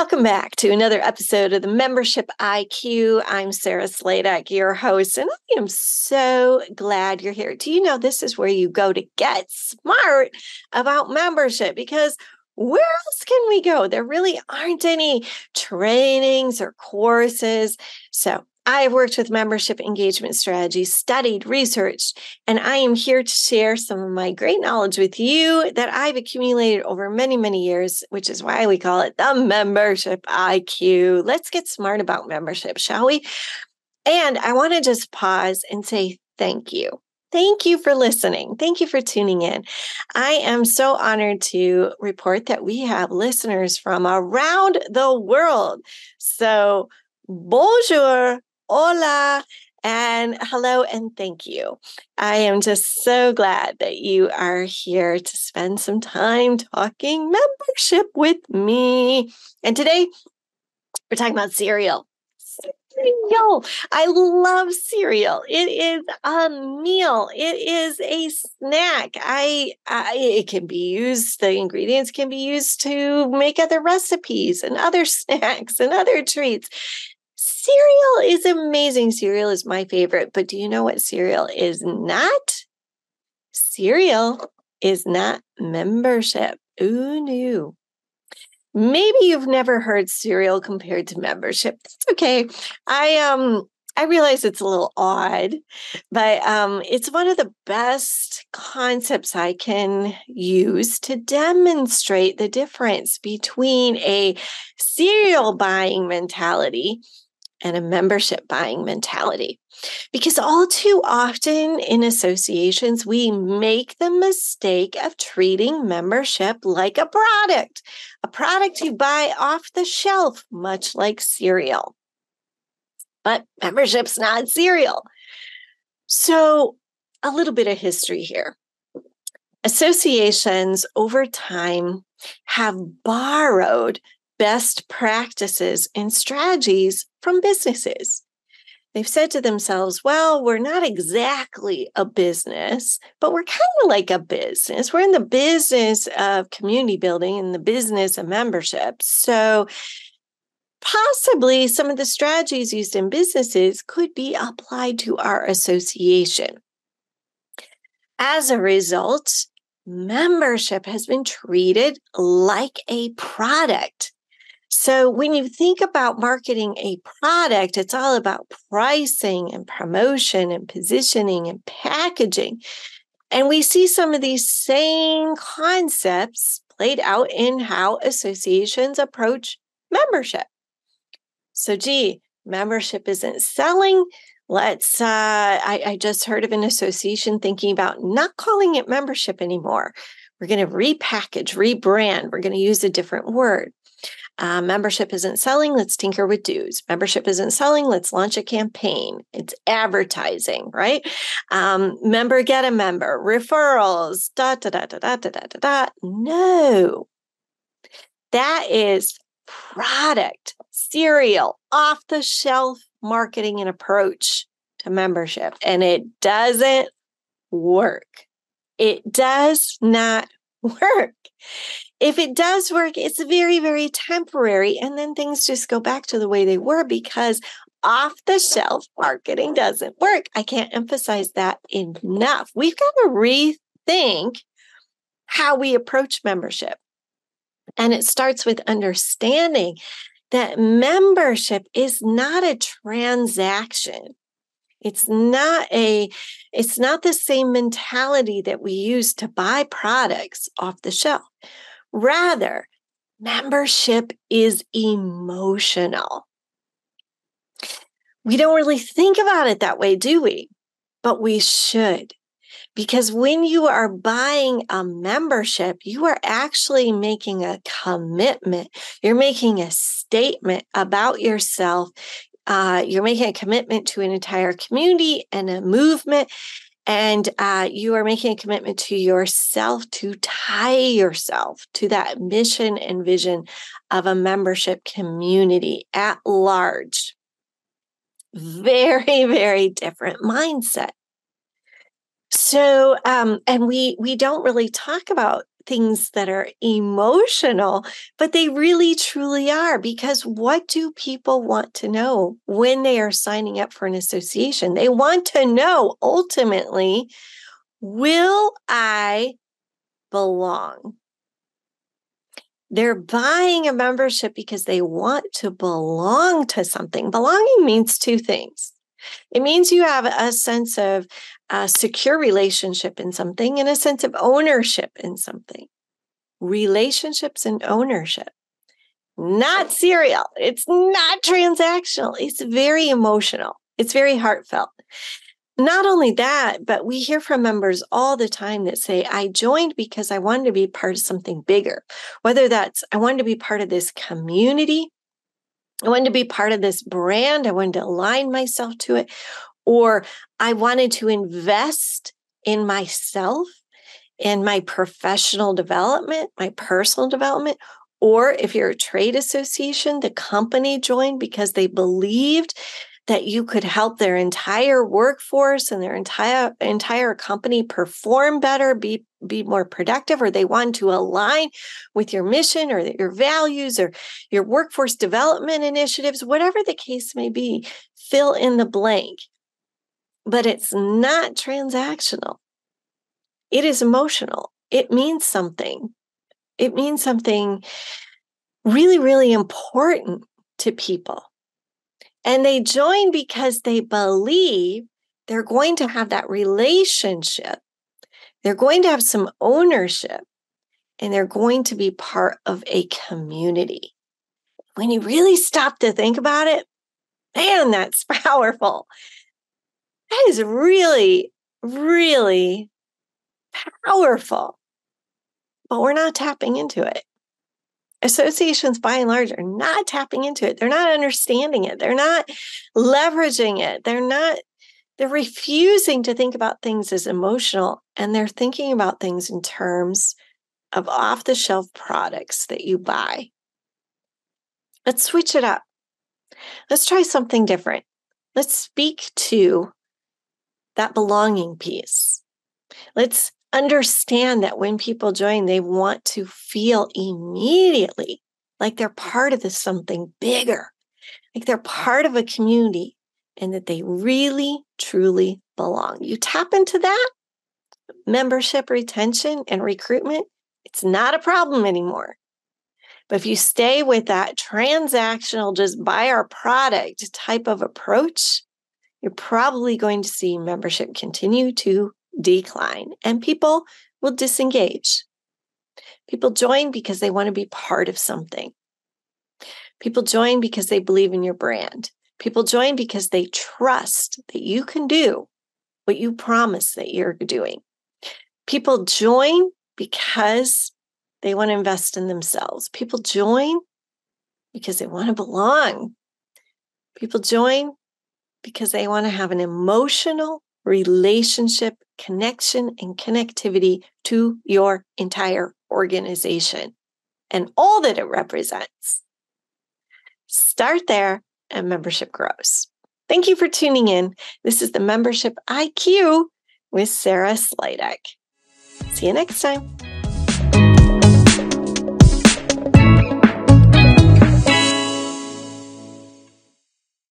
Welcome back to another episode of the Membership IQ. I'm Sarah Sladek, your host, and I am so glad you're here. Do you know this is where you go to get smart about membership? Because where else can we go? There really aren't any trainings or courses. So I have worked with membership engagement strategies, studied, researched, and I am here to share some of my great knowledge with you that I've accumulated over many, many years, which is why we call it the membership IQ. Let's get smart about membership, shall we? And I want to just pause and say thank you. Thank you for listening. Thank you for tuning in. I am so honored to report that we have listeners from around the world. So, bonjour, hola, and hello and thank you. I am just so glad that you are here to spend some time talking membership with me. And today we're talking about cereal. Cereal. I love cereal. It is a meal. It is a snack. I, I it can be used. The ingredients can be used to make other recipes and other snacks and other treats cereal is amazing. Cereal is my favorite. But do you know what cereal is not? Cereal is not membership. Ooh, no. Maybe you've never heard cereal compared to membership. That's okay. I um I realize it's a little odd, but um, it's one of the best concepts I can use to demonstrate the difference between a cereal buying mentality and a membership buying mentality. Because all too often in associations, we make the mistake of treating membership like a product, a product you buy off the shelf, much like cereal. But membership's not cereal. So, a little bit of history here. Associations over time have borrowed best practices and strategies from businesses. They've said to themselves, well, we're not exactly a business, but we're kind of like a business. We're in the business of community building and the business of membership. So, possibly some of the strategies used in businesses could be applied to our association. As a result, membership has been treated like a product so when you think about marketing a product, it's all about pricing and promotion and positioning and packaging. And we see some of these same concepts played out in how associations approach membership. So, gee, membership isn't selling. Let's, uh, I, I just heard of an association thinking about not calling it membership anymore. We're going to repackage, rebrand. We're going to use a different word. Uh, membership isn't selling, let's tinker with dues. Membership isn't selling, let's launch a campaign. It's advertising, right? Um, member get a member, referrals, da da da da da da da da. No, that is product, cereal, off the shelf marketing and approach to membership, and it doesn't work. It does not work if it does work, it's very, very temporary. And then things just go back to the way they were because off the shelf marketing doesn't work. I can't emphasize that enough. We've got to rethink how we approach membership. And it starts with understanding that membership is not a transaction. It's not a it's not the same mentality that we use to buy products off the shelf. Rather, membership is emotional. We don't really think about it that way, do we? But we should. Because when you are buying a membership, you are actually making a commitment. You're making a statement about yourself. Uh, you're making a commitment to an entire community and a movement and uh, you are making a commitment to yourself to tie yourself to that mission and vision of a membership community at large. Very, very different mindset. So, um, and we we don't really talk about things that are emotional, but they really truly are because what do people want to know when they are signing up for an association? They want to know ultimately, will I belong? They're buying a membership because they want to belong to something. Belonging means two things. It means you have a sense of a secure relationship in something and a sense of ownership in something. Relationships and ownership. Not cereal. It's not transactional. It's very emotional. It's very heartfelt. Not only that, but we hear from members all the time that say, I joined because I wanted to be part of something bigger. Whether that's, I wanted to be part of this community, I wanted to be part of this brand, I wanted to align myself to it, or I wanted to invest in myself in my professional development, my personal development, or if you're a trade association, the company joined because they believed that you could help their entire workforce and their entire entire company perform better, be be more productive, or they want to align with your mission or your values or your workforce development initiatives, whatever the case may be, fill in the blank. But it's not transactional. It is emotional. It means something. It means something really, really important to people. And they join because they believe they're going to have that relationship. They're going to have some ownership and they're going to be part of a community. When you really stop to think about it, man, that's powerful. That is really, really powerful. But we're not tapping into it associations by and large are not tapping into it. They're not understanding it. They're not leveraging it. They're not, they're refusing to think about things as emotional and they're thinking about things in terms of off the shelf products that you buy. Let's switch it up. Let's try something different. Let's speak to that belonging piece. Let's understand that when people join, they want to feel immediately like they're part of this something bigger, like they're part of a community and that they really, truly belong. You tap into that membership retention and recruitment, it's not a problem anymore. But if you stay with that transactional, just buy our product type of approach, you're probably going to see membership continue to decline and people will disengage. People join because they want to be part of something. People join because they believe in your brand. People join because they trust that you can do what you promise that you're doing. People join because they want to invest in themselves. People join because they want to belong. People join because they want to have an emotional relationship, connection, and connectivity to your entire organization and all that it represents. Start there and membership grows. Thank you for tuning in. This is the Membership IQ with Sarah Sladek. See you next time.